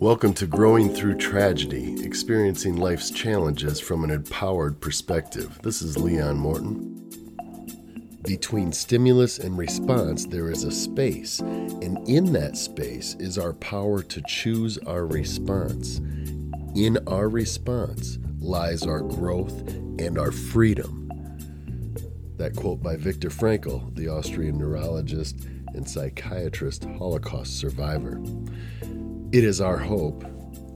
Welcome to Growing Through Tragedy, experiencing life's challenges from an empowered perspective. This is Leon Morton. Between stimulus and response, there is a space, and in that space is our power to choose our response. In our response lies our growth and our freedom. That quote by Viktor Frankl, the Austrian neurologist and psychiatrist Holocaust survivor. It is our hope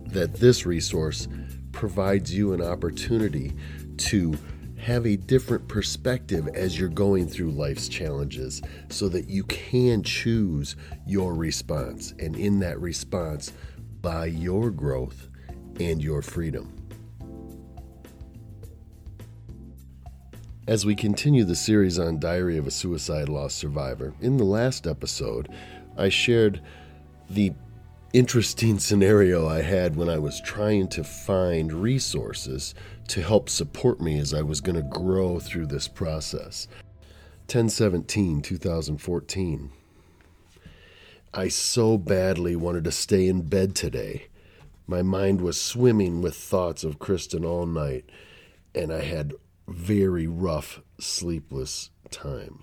that this resource provides you an opportunity to have a different perspective as you're going through life's challenges so that you can choose your response. And in that response, by your growth and your freedom. As we continue the series on Diary of a Suicide Loss Survivor, in the last episode, I shared the interesting scenario I had when I was trying to find resources to help support me as I was going to grow through this process. 1017, 2014. I so badly wanted to stay in bed today. My mind was swimming with thoughts of Kristen all night, and I had very rough, sleepless time.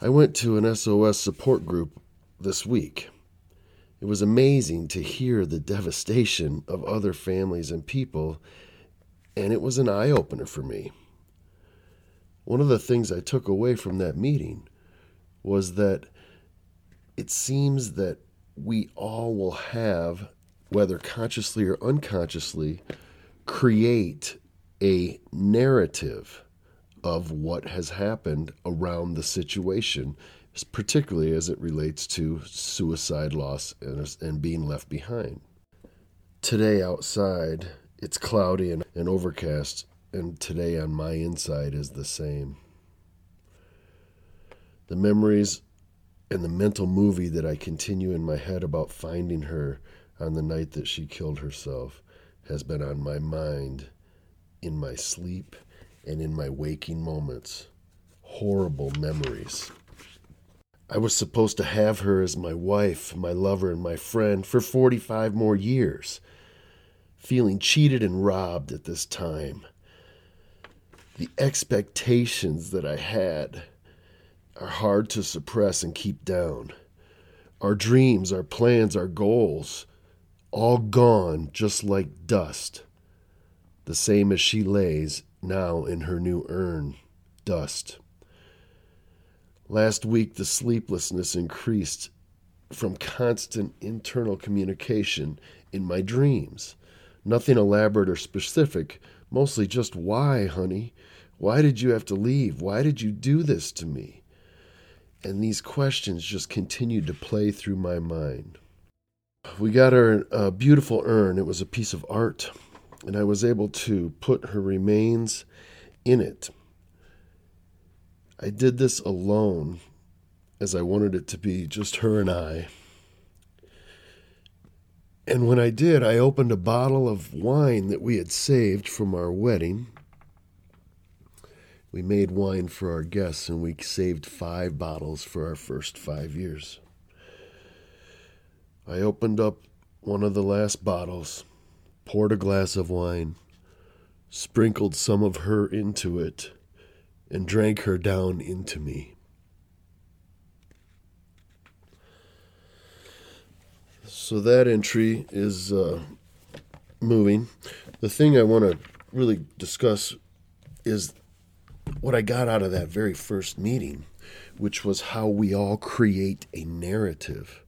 I went to an SOS support group this week. It was amazing to hear the devastation of other families and people, and it was an eye opener for me. One of the things I took away from that meeting was that it seems that we all will have, whether consciously or unconsciously, create a narrative of what has happened around the situation particularly as it relates to suicide loss and, and being left behind. Today outside, it's cloudy and, and overcast, and today on my inside is the same. The memories and the mental movie that I continue in my head about finding her on the night that she killed herself has been on my mind in my sleep and in my waking moments. Horrible memories. I was supposed to have her as my wife, my lover, and my friend for 45 more years. Feeling cheated and robbed at this time. The expectations that I had are hard to suppress and keep down. Our dreams, our plans, our goals, all gone just like dust. The same as she lays now in her new urn, dust. Last week, the sleeplessness increased from constant internal communication in my dreams. Nothing elaborate or specific, mostly just why, honey? Why did you have to leave? Why did you do this to me? And these questions just continued to play through my mind. We got her a beautiful urn. It was a piece of art, and I was able to put her remains in it. I did this alone as I wanted it to be just her and I. And when I did, I opened a bottle of wine that we had saved from our wedding. We made wine for our guests and we saved five bottles for our first five years. I opened up one of the last bottles, poured a glass of wine, sprinkled some of her into it and drank her down into me. So that entry is uh, moving. The thing I want to really discuss is what I got out of that very first meeting, which was how we all create a narrative.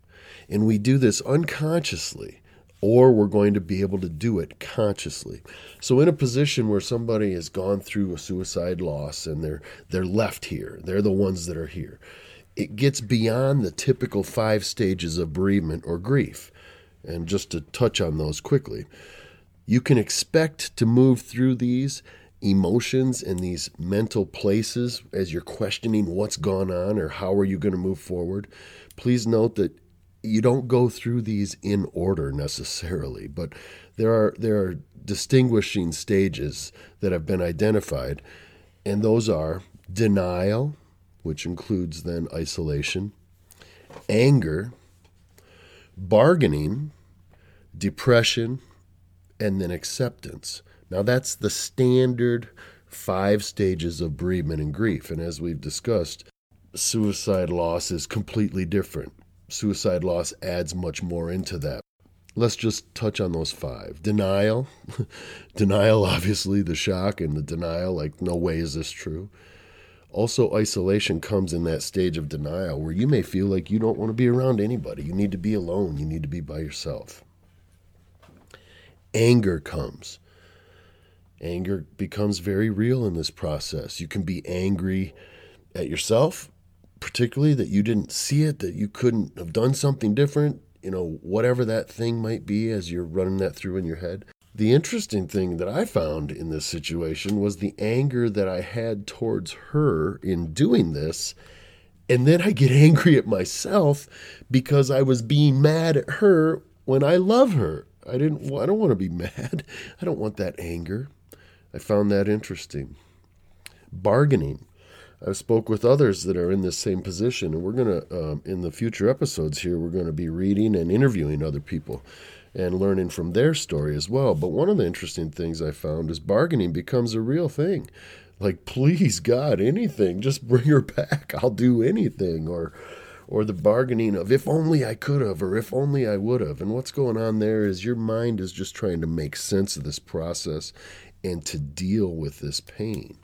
And we do this unconsciously or we're going to be able to do it consciously. So in a position where somebody has gone through a suicide loss and they're they're left here, they're the ones that are here. It gets beyond the typical 5 stages of bereavement or grief. And just to touch on those quickly, you can expect to move through these emotions and these mental places as you're questioning what's gone on or how are you going to move forward. Please note that you don't go through these in order necessarily, but there are there are distinguishing stages that have been identified, and those are denial, which includes then isolation, anger, bargaining, depression, and then acceptance. Now, that's the standard five stages of bereavement and grief. And as we've discussed, suicide loss is completely different. Suicide loss adds much more into that. Let's just touch on those five. Denial. denial, obviously, the shock and the denial, like, no way is this true. Also, isolation comes in that stage of denial where you may feel like you don't want to be around anybody. You need to be alone. You need to be by yourself. Anger comes. Anger becomes very real in this process. You can be angry at yourself, particularly that you didn't see it, that you couldn't have done something different, you know, whatever that thing might be as you're running that through in your head. The interesting thing that I found in this situation was the anger that I had towards her in doing this. And then I get angry at myself because I was being mad at her when I love her. I didn't I don't want to be mad. I don't want that anger. I found that interesting. Bargaining. I've spoke with others that are in this same position, and we're gonna um, in the future episodes here we're going to be reading and interviewing other people and learning from their story as well. But one of the interesting things I found is bargaining becomes a real thing. Like, please God, anything, just bring her back. I'll do anything. Or or the bargaining of if only I could have or if only I would have. And what's going on there is your mind is just trying to make sense of this process and to deal with this pain.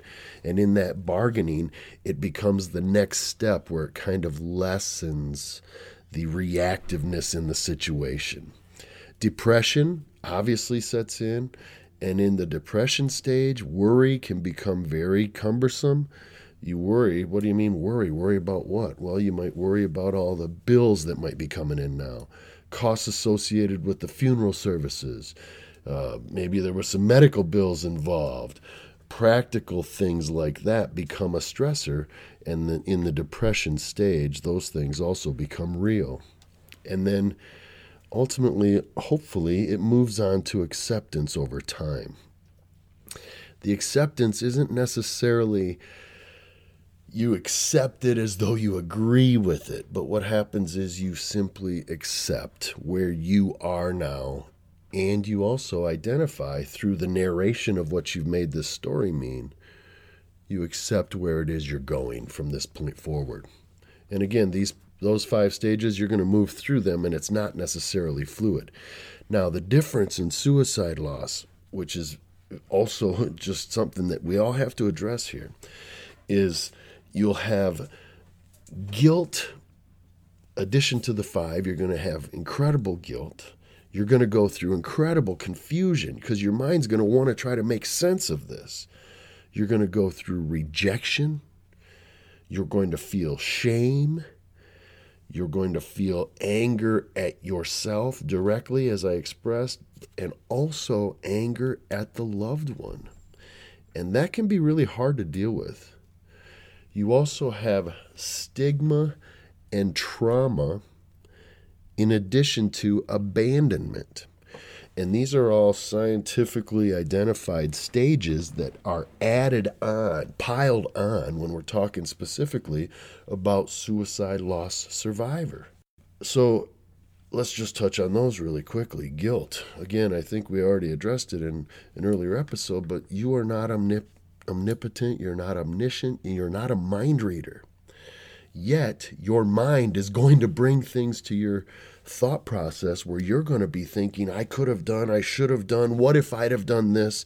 And in that bargaining, it becomes the next step where it kind of lessens the reactiveness in the situation. Depression obviously sets in. And in the depression stage, worry can become very cumbersome. You worry, what do you mean worry? Worry about what? Well, you might worry about all the bills that might be coming in now, costs associated with the funeral services. Uh, maybe there were some medical bills involved. Practical things like that become a stressor, and then in the depression stage, those things also become real. And then ultimately, hopefully, it moves on to acceptance over time. The acceptance isn't necessarily you accept it as though you agree with it, but what happens is you simply accept where you are now, and you also identify through the narration of what you've made this story mean. You accept where it is you're going from this point forward. And again, these those five stages, you're going to move through them, and it's not necessarily fluid. Now, the difference in suicide loss, which is also just something that we all have to address here, is you'll have guilt. Addition to the five, you're going to have incredible guilt. You're going to go through incredible confusion because your mind's going to want to try to make sense of this. You're going to go through rejection. You're going to feel shame you're going to feel anger at yourself directly, as I expressed, and also anger at the loved one. And that can be really hard to deal with. You also have stigma and trauma in addition to abandonment. And these are all scientifically identified stages that are added on, piled on, when we're talking specifically about suicide loss survivor. So let's just touch on those really quickly. Guilt. Again, I think we already addressed it in an earlier episode, but you are not omnip- omnipotent, you're not omniscient, and you're not a mind reader. Yet, your mind is going to bring things to your thought process where you're going to be thinking, I could have done, I should have done, what if I'd have done this?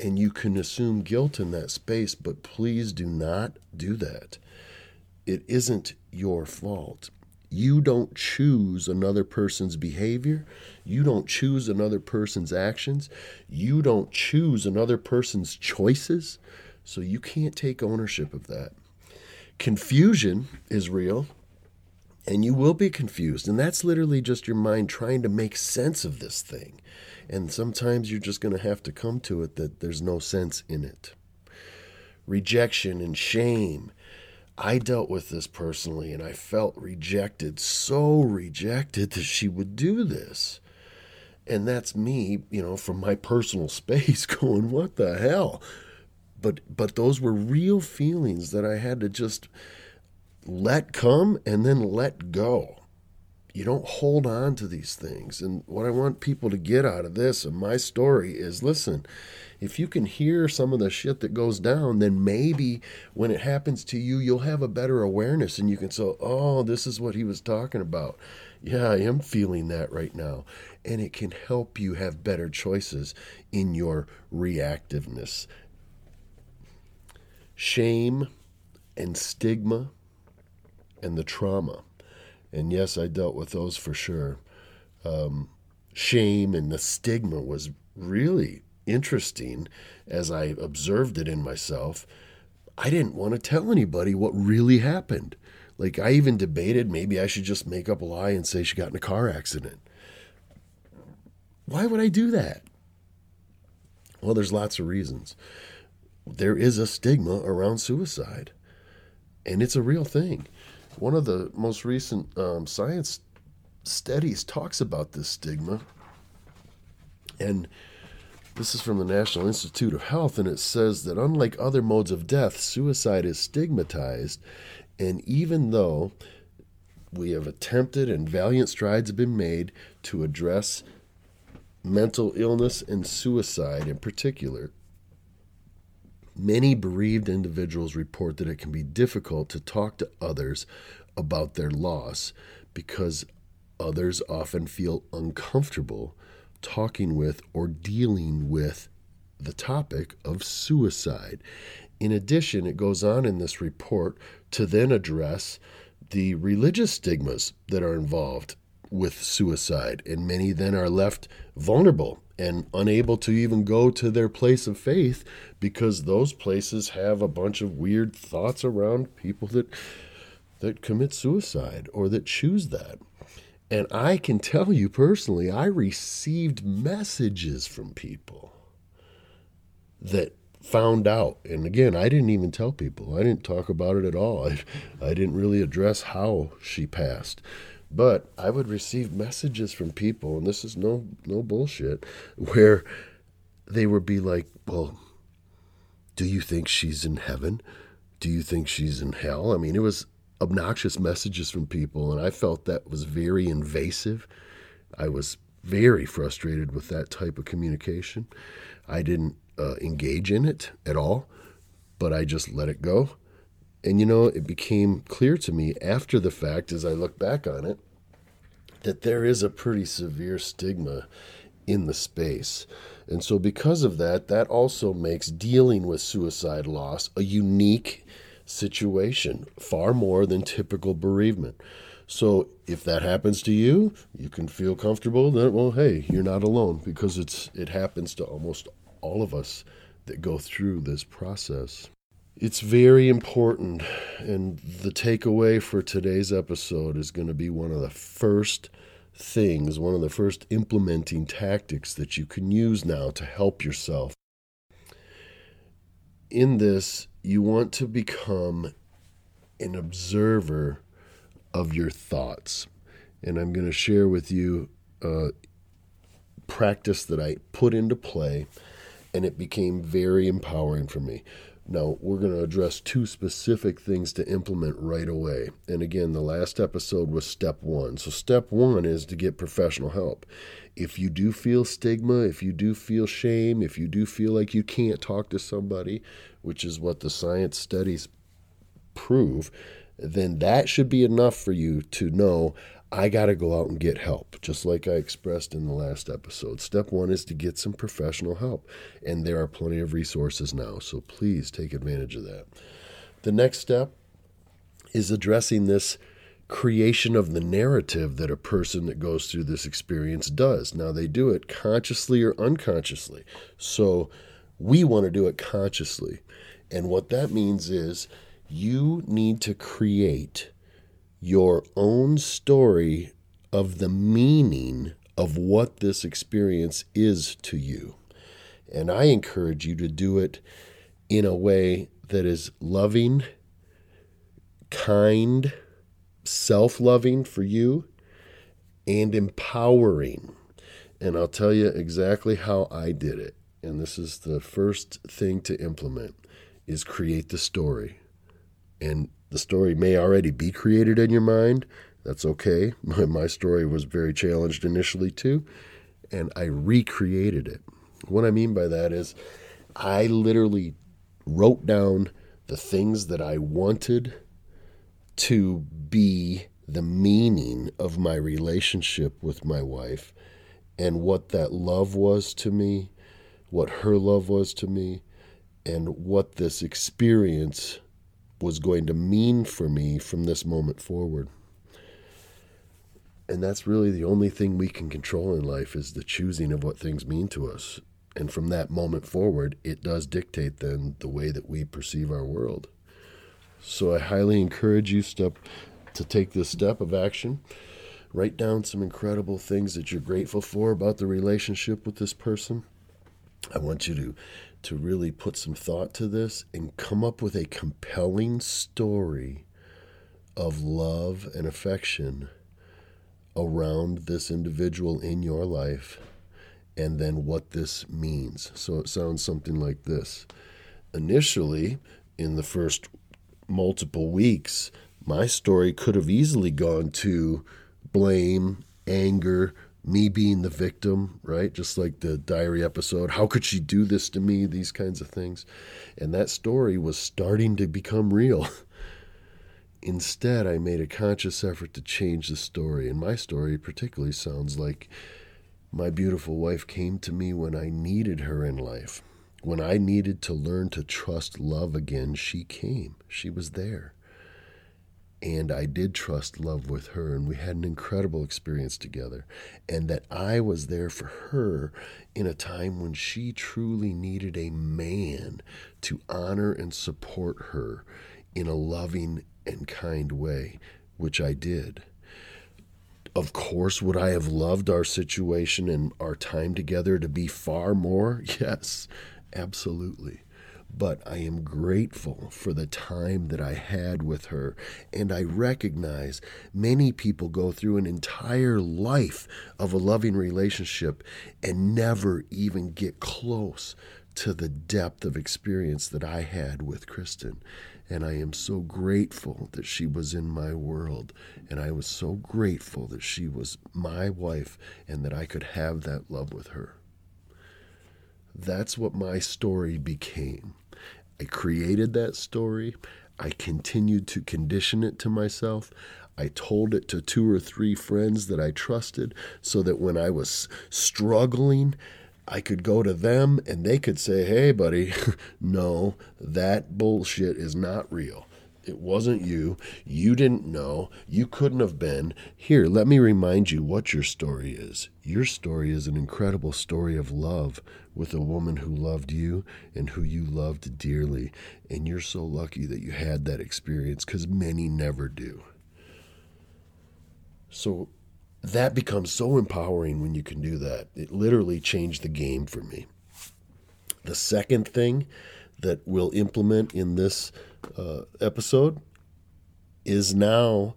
And you can assume guilt in that space, but please do not do that. It isn't your fault. You don't choose another person's behavior. You don't choose another person's actions. You don't choose another person's choices. So you can't take ownership of that. Confusion is real and you will be confused. And that's literally just your mind trying to make sense of this thing. And sometimes you're just going to have to come to it that there's no sense in it. Rejection and shame. I dealt with this personally and I felt rejected, so rejected that she would do this. And that's me, you know, from my personal space going, what the hell? But but those were real feelings that I had to just let come and then let go. you don't hold on to these things. And what I want people to get out of this and my story is listen, if you can hear some of the shit that goes down, then maybe when it happens to you, you'll have a better awareness and you can say, oh, this is what he was talking about. Yeah, I am feeling that right now. And it can help you have better choices in your reactiveness. Shame and stigma and the trauma and yes, I dealt with those for sure. Um, shame and the stigma was really interesting as I observed it in myself. I didn't want to tell anybody what really happened. Like, I even debated maybe I should just make up a lie and say she got in a car accident. Why would I do that? Well, there's lots of reasons. There is a stigma around suicide, and it's a real thing. One of the most recent um, science studies talks about this stigma. And this is from the National Institute of Health, and it says that unlike other modes of death, suicide is stigmatized. And even though we have attempted and valiant strides have been made to address mental illness and suicide in particular, Many bereaved individuals report that it can be difficult to talk to others about their loss because others often feel uncomfortable talking with or dealing with the topic of suicide. In addition, it goes on in this report to then address the religious stigmas that are involved with suicide, and many then are left vulnerable and unable to even go to their place of faith because those places have a bunch of weird thoughts around people that that commit suicide or that choose that. And I can tell you personally, I received messages from people that found out. And again, I didn't even tell people. I didn't talk about it at all. I, I didn't really address how she passed. But I would receive messages from people, and this is no no bullshit, where they would be like, "Well, do you think she's in heaven? Do you think she's in hell?" I mean, it was obnoxious messages from people, and I felt that was very invasive. I was very frustrated with that type of communication. I didn't uh, engage in it at all, but I just let it go. And you know, it became clear to me after the fact, as I look back on it, that there is a pretty severe stigma in the space. And so, because of that, that also makes dealing with suicide loss a unique situation, far more than typical bereavement. So, if that happens to you, you can feel comfortable that, well, hey, you're not alone because it's, it happens to almost all of us that go through this process. It's very important, and the takeaway for today's episode is going to be one of the first things, one of the first implementing tactics that you can use now to help yourself. In this, you want to become an observer of your thoughts. And I'm going to share with you a practice that I put into play, and it became very empowering for me. Now, we're going to address two specific things to implement right away. And again, the last episode was step one. So, step one is to get professional help. If you do feel stigma, if you do feel shame, if you do feel like you can't talk to somebody, which is what the science studies prove, then that should be enough for you to know I got to go out and get help, just like I expressed in the last episode. Step one is to get some professional help, and there are plenty of resources now, so please take advantage of that. The next step is addressing this creation of the narrative that a person that goes through this experience does. Now, they do it consciously or unconsciously, so we want to do it consciously. And what that means is you need to create your own story of the meaning of what this experience is to you. And I encourage you to do it in a way that is loving, kind, self loving for you, and empowering. And I'll tell you exactly how I did it. And this is the first thing to implement is create the story. And the story may already be created in your mind. That's okay. My, my story was very challenged initially too, and I recreated it. What I mean by that is I literally wrote down the things that I wanted to be the meaning of my relationship with my wife and what that love was to me, what her love was to me, and what this experience was going to mean for me from this moment forward. And that's really the only thing we can control in life is the choosing of what things mean to us. And from that moment forward, it does dictate then the way that we perceive our world. So I highly encourage you step to take this step of action. Write down some incredible things that you're grateful for about the relationship with this person. I want you to to really put some thought to this and come up with a compelling story of love and affection around this individual in your life and then what this means. So it sounds something like this. Initially, in the first multiple weeks, my story could have easily gone to blame, anger, me being the victim, right? Just like the diary episode. How could she do this to me? These kinds of things. And that story was starting to become real. Instead, I made a conscious effort to change the story. And my story, particularly, sounds like my beautiful wife came to me when I needed her in life. When I needed to learn to trust love again, she came. She was there. And I did trust love with her, and we had an incredible experience together. And that I was there for her in a time when she truly needed a man to honor and support her in a loving and kind way, which I did. Of course, would I have loved our situation and our time together to be far more? Yes, absolutely but I am grateful for the time that I had with her. And I recognize many people go through an entire life of a loving relationship and never even get close to the depth of experience that I had with Kristen. And I am so grateful that she was in my world. And I was so grateful that she was my wife and that I could have that love with her. That's what my story became. I created that story. I continued to condition it to myself. I told it to two or three friends that I trusted so that when I was struggling, I could go to them and they could say, hey, buddy, no, that bullshit is not real. It wasn't you. You didn't know. You couldn't have been. Here, let me remind you what your story is. Your story is an incredible story of love with a woman who loved you and who you loved dearly. And you're so lucky that you had that experience because many never do. So that becomes so empowering when you can do that. It literally changed the game for me. The second thing that we'll implement in this uh, episode is now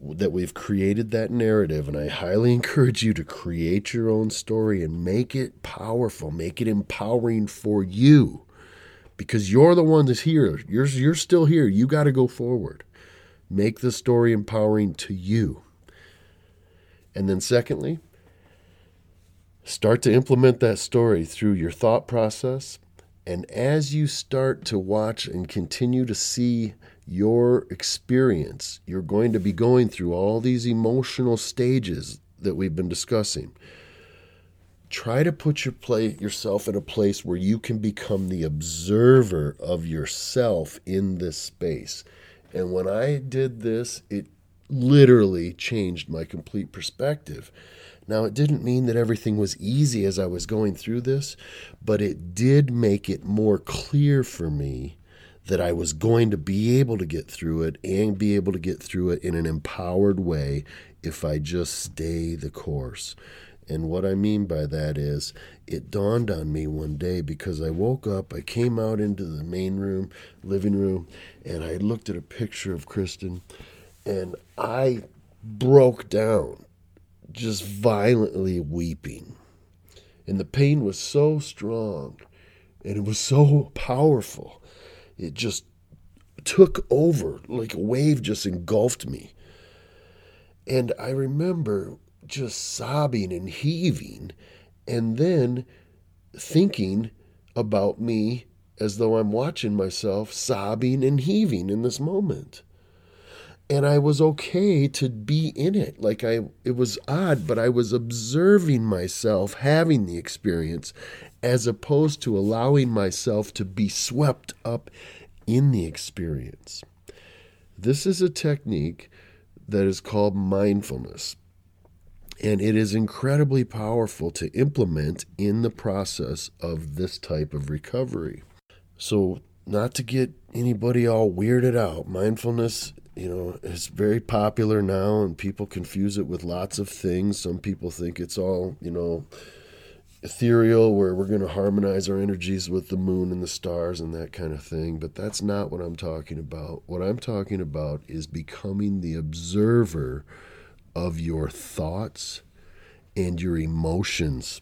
that we've created that narrative, and I highly encourage you to create your own story and make it powerful, make it empowering for you, because you're the one that's here. You're you're still here. You got to go forward. Make the story empowering to you. And then, secondly, start to implement that story through your thought process and as you start to watch and continue to see your experience, you're going to be going through all these emotional stages that we've been discussing. Try to put your play, yourself in a place where you can become the observer of yourself in this space. And when I did this, it literally changed my complete perspective. Now, it didn't mean that everything was easy as I was going through this, but it did make it more clear for me that I was going to be able to get through it and be able to get through it in an empowered way if I just stay the course. And what I mean by that is, it dawned on me one day because I woke up, I came out into the main room, living room, and I looked at a picture of Kristen, and I broke down just violently weeping. And the pain was so strong and it was so powerful. It just took over like a wave just engulfed me. And I remember just sobbing and heaving and then thinking about me as though I'm watching myself sobbing and heaving in this moment. And I was okay to be in it. Like I it was odd, but I was observing myself having the experience as opposed to allowing myself to be swept up in the experience. This is a technique that is called mindfulness. And it is incredibly powerful to implement in the process of this type of recovery. So, not to get anybody all weirded out, mindfulness, you know, is very popular now and people confuse it with lots of things. Some people think it's all, you know, ethereal where we're going to harmonize our energies with the moon and the stars and that kind of thing, but that's not what I'm talking about. What I'm talking about is becoming the observer of your thoughts and your emotions.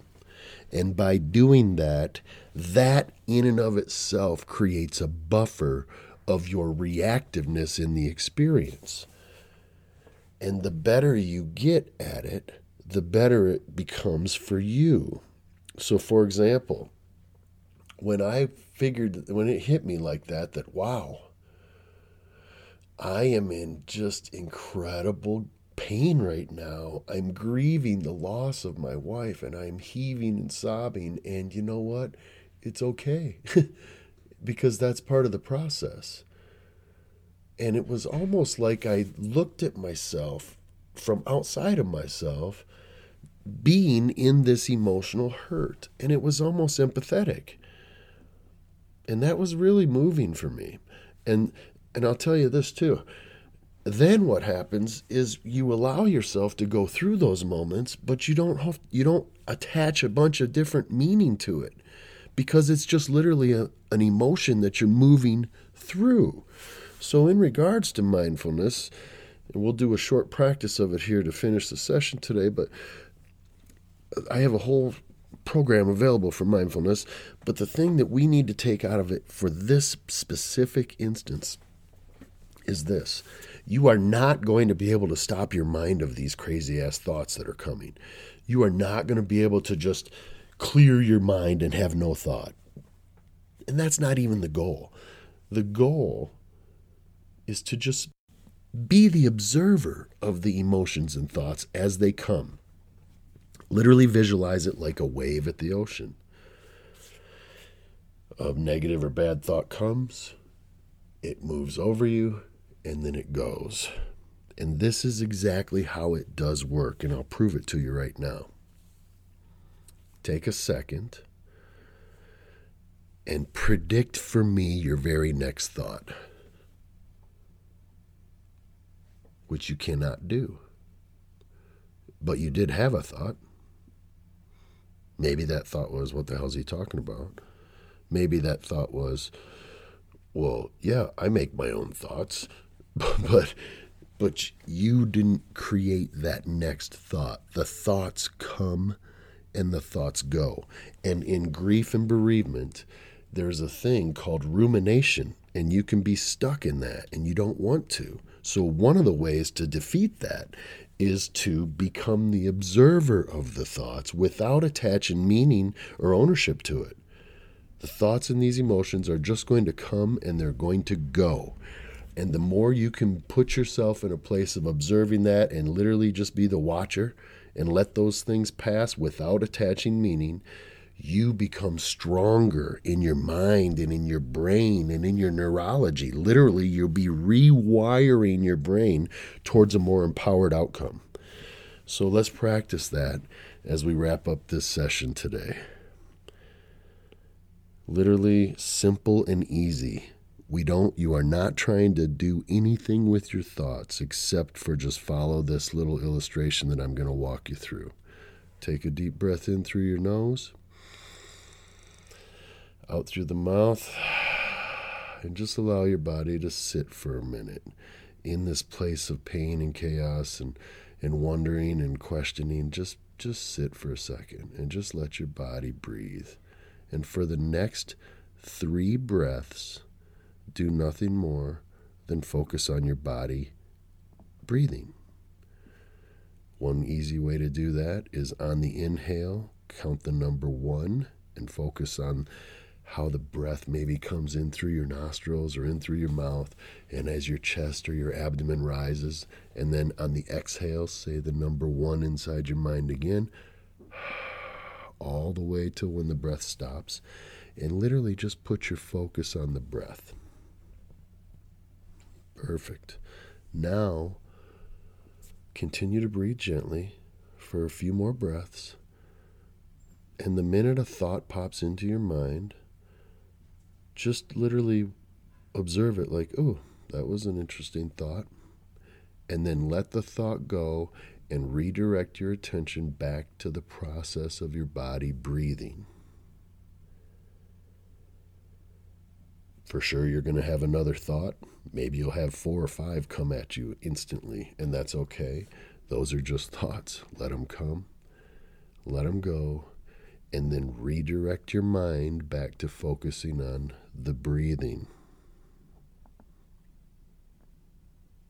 And by doing that, that in and of itself creates a buffer of your reactiveness in the experience. And the better you get at it, the better it becomes for you. So, for example, when I figured, when it hit me like that, that wow, I am in just incredible pain right now. I'm grieving the loss of my wife and I'm heaving and sobbing. And you know what? It's okay because that's part of the process. And it was almost like I looked at myself from outside of myself being in this emotional hurt. And it was almost empathetic. And that was really moving for me. And and I'll tell you this too. Then what happens is you allow yourself to go through those moments, but you don't have, you don't attach a bunch of different meaning to it because it's just literally a, an emotion that you're moving through. So in regards to mindfulness, and we'll do a short practice of it here to finish the session today, but I have a whole program available for mindfulness, but the thing that we need to take out of it for this specific instance is this. You are not going to be able to stop your mind of these crazy ass thoughts that are coming. You are not going to be able to just clear your mind and have no thought. And that's not even the goal. The goal is to just be the observer of the emotions and thoughts as they come. Literally visualize it like a wave at the ocean. A negative or bad thought comes, it moves over you, and then it goes. And this is exactly how it does work, and I'll prove it to you right now. Take a second and predict for me your very next thought, which you cannot do. But you did have a thought. Maybe that thought was, what the hell's he talking about? Maybe that thought was, well, yeah, I make my own thoughts, but but you didn't create that next thought. The thoughts come and the thoughts go. And in grief and bereavement, there's a thing called rumination, and you can be stuck in that and you don't want to. So, one of the ways to defeat that is to become the observer of the thoughts without attaching meaning or ownership to it. The thoughts and these emotions are just going to come and they're going to go. And the more you can put yourself in a place of observing that and literally just be the watcher and let those things pass without attaching meaning, you become stronger in your mind and in your brain and in your neurology. Literally, you'll be rewiring your brain towards a more empowered outcome. So let's practice that as we wrap up this session today. Literally simple and easy. We don't you are not trying to do anything with your thoughts except for just follow this little illustration that I'm going to walk you through. Take a deep breath in through your nose out through the mouth and just allow your body to sit for a minute in this place of pain and chaos and, and wondering and questioning. Just just sit for a second and just let your body breathe. And for the next three breaths, do nothing more than focus on your body breathing. One easy way to do that is on the inhale, count the number one and focus on how the breath maybe comes in through your nostrils or in through your mouth, and as your chest or your abdomen rises. And then on the exhale, say the number one inside your mind again, all the way till when the breath stops. And literally just put your focus on the breath. Perfect. Now, continue to breathe gently for a few more breaths. And the minute a thought pops into your mind, just literally observe it like, oh, that was an interesting thought. And then let the thought go and redirect your attention back to the process of your body breathing. For sure, you're going to have another thought. Maybe you'll have four or five come at you instantly, and that's okay. Those are just thoughts. Let them come, let them go, and then redirect your mind back to focusing on the breathing.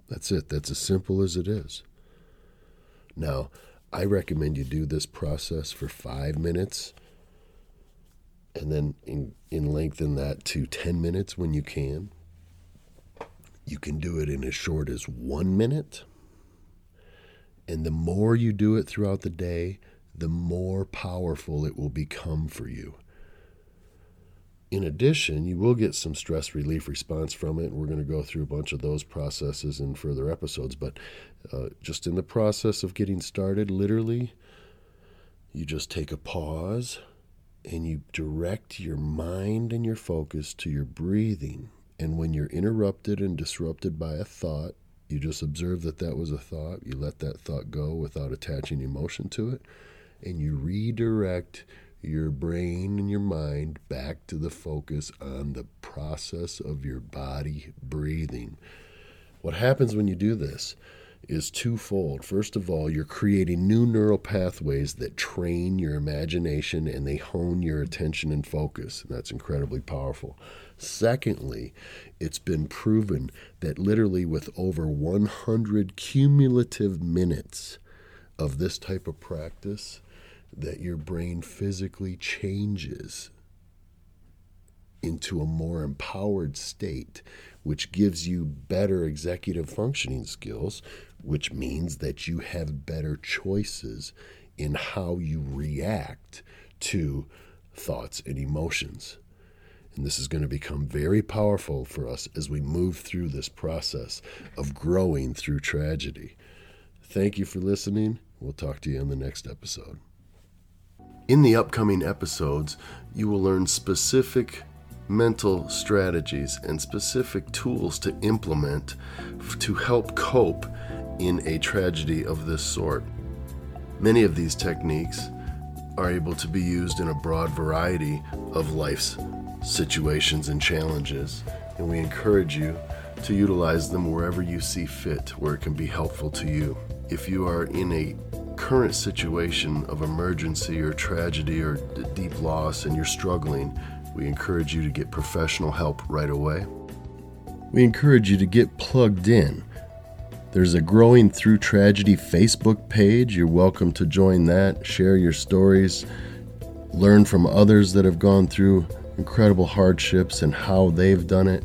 That's it. That's as simple as it is. Now, I recommend you do this process for five minutes and then in, in lengthen that to 10 minutes when you can. You can do it in as short as one minute. And the more you do it throughout the day, the more powerful it will become for you. In addition, you will get some stress relief response from it. We're going to go through a bunch of those processes in further episodes. But uh, just in the process of getting started, literally, you just take a pause and you direct your mind and your focus to your breathing. And when you're interrupted and disrupted by a thought, you just observe that that was a thought. You let that thought go without attaching emotion to it and you redirect your brain and your mind back to the focus on the process of your body breathing. What happens when you do this is twofold. First of all, you're creating new neural pathways that train your imagination and they hone your attention and focus. And that's incredibly powerful. Secondly, it's been proven that literally with over 100 cumulative minutes of this type of practice, that your brain physically changes into a more empowered state, which gives you better executive functioning skills, which means that you have better choices in how you react to thoughts and emotions. And this is going to become very powerful for us as we move through this process of growing through tragedy. Thank you for listening. We'll talk to you in the next episode. In the upcoming episodes, you will learn specific mental strategies and specific tools to implement to help cope in a tragedy of this sort. Many of these techniques are able to be used in a broad variety of life's situations and challenges, and we encourage you to utilize them wherever you see fit, where it can be helpful to you. If you are in a current situation of emergency or tragedy or d- deep loss and you're struggling, we encourage you to get professional help right away. We encourage you to get plugged in. There's a Growing Through Tragedy Facebook page. You're welcome to join that, share your stories, learn from others that have gone through incredible hardships and how they've done it.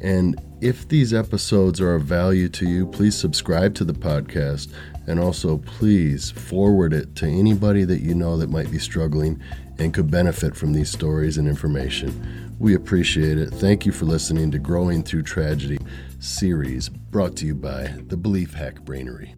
And if these episodes are of value to you, please subscribe to the podcast and also, please forward it to anybody that you know that might be struggling and could benefit from these stories and information. We appreciate it. Thank you for listening to Growing Through Tragedy series brought to you by the Belief Hack Brainery.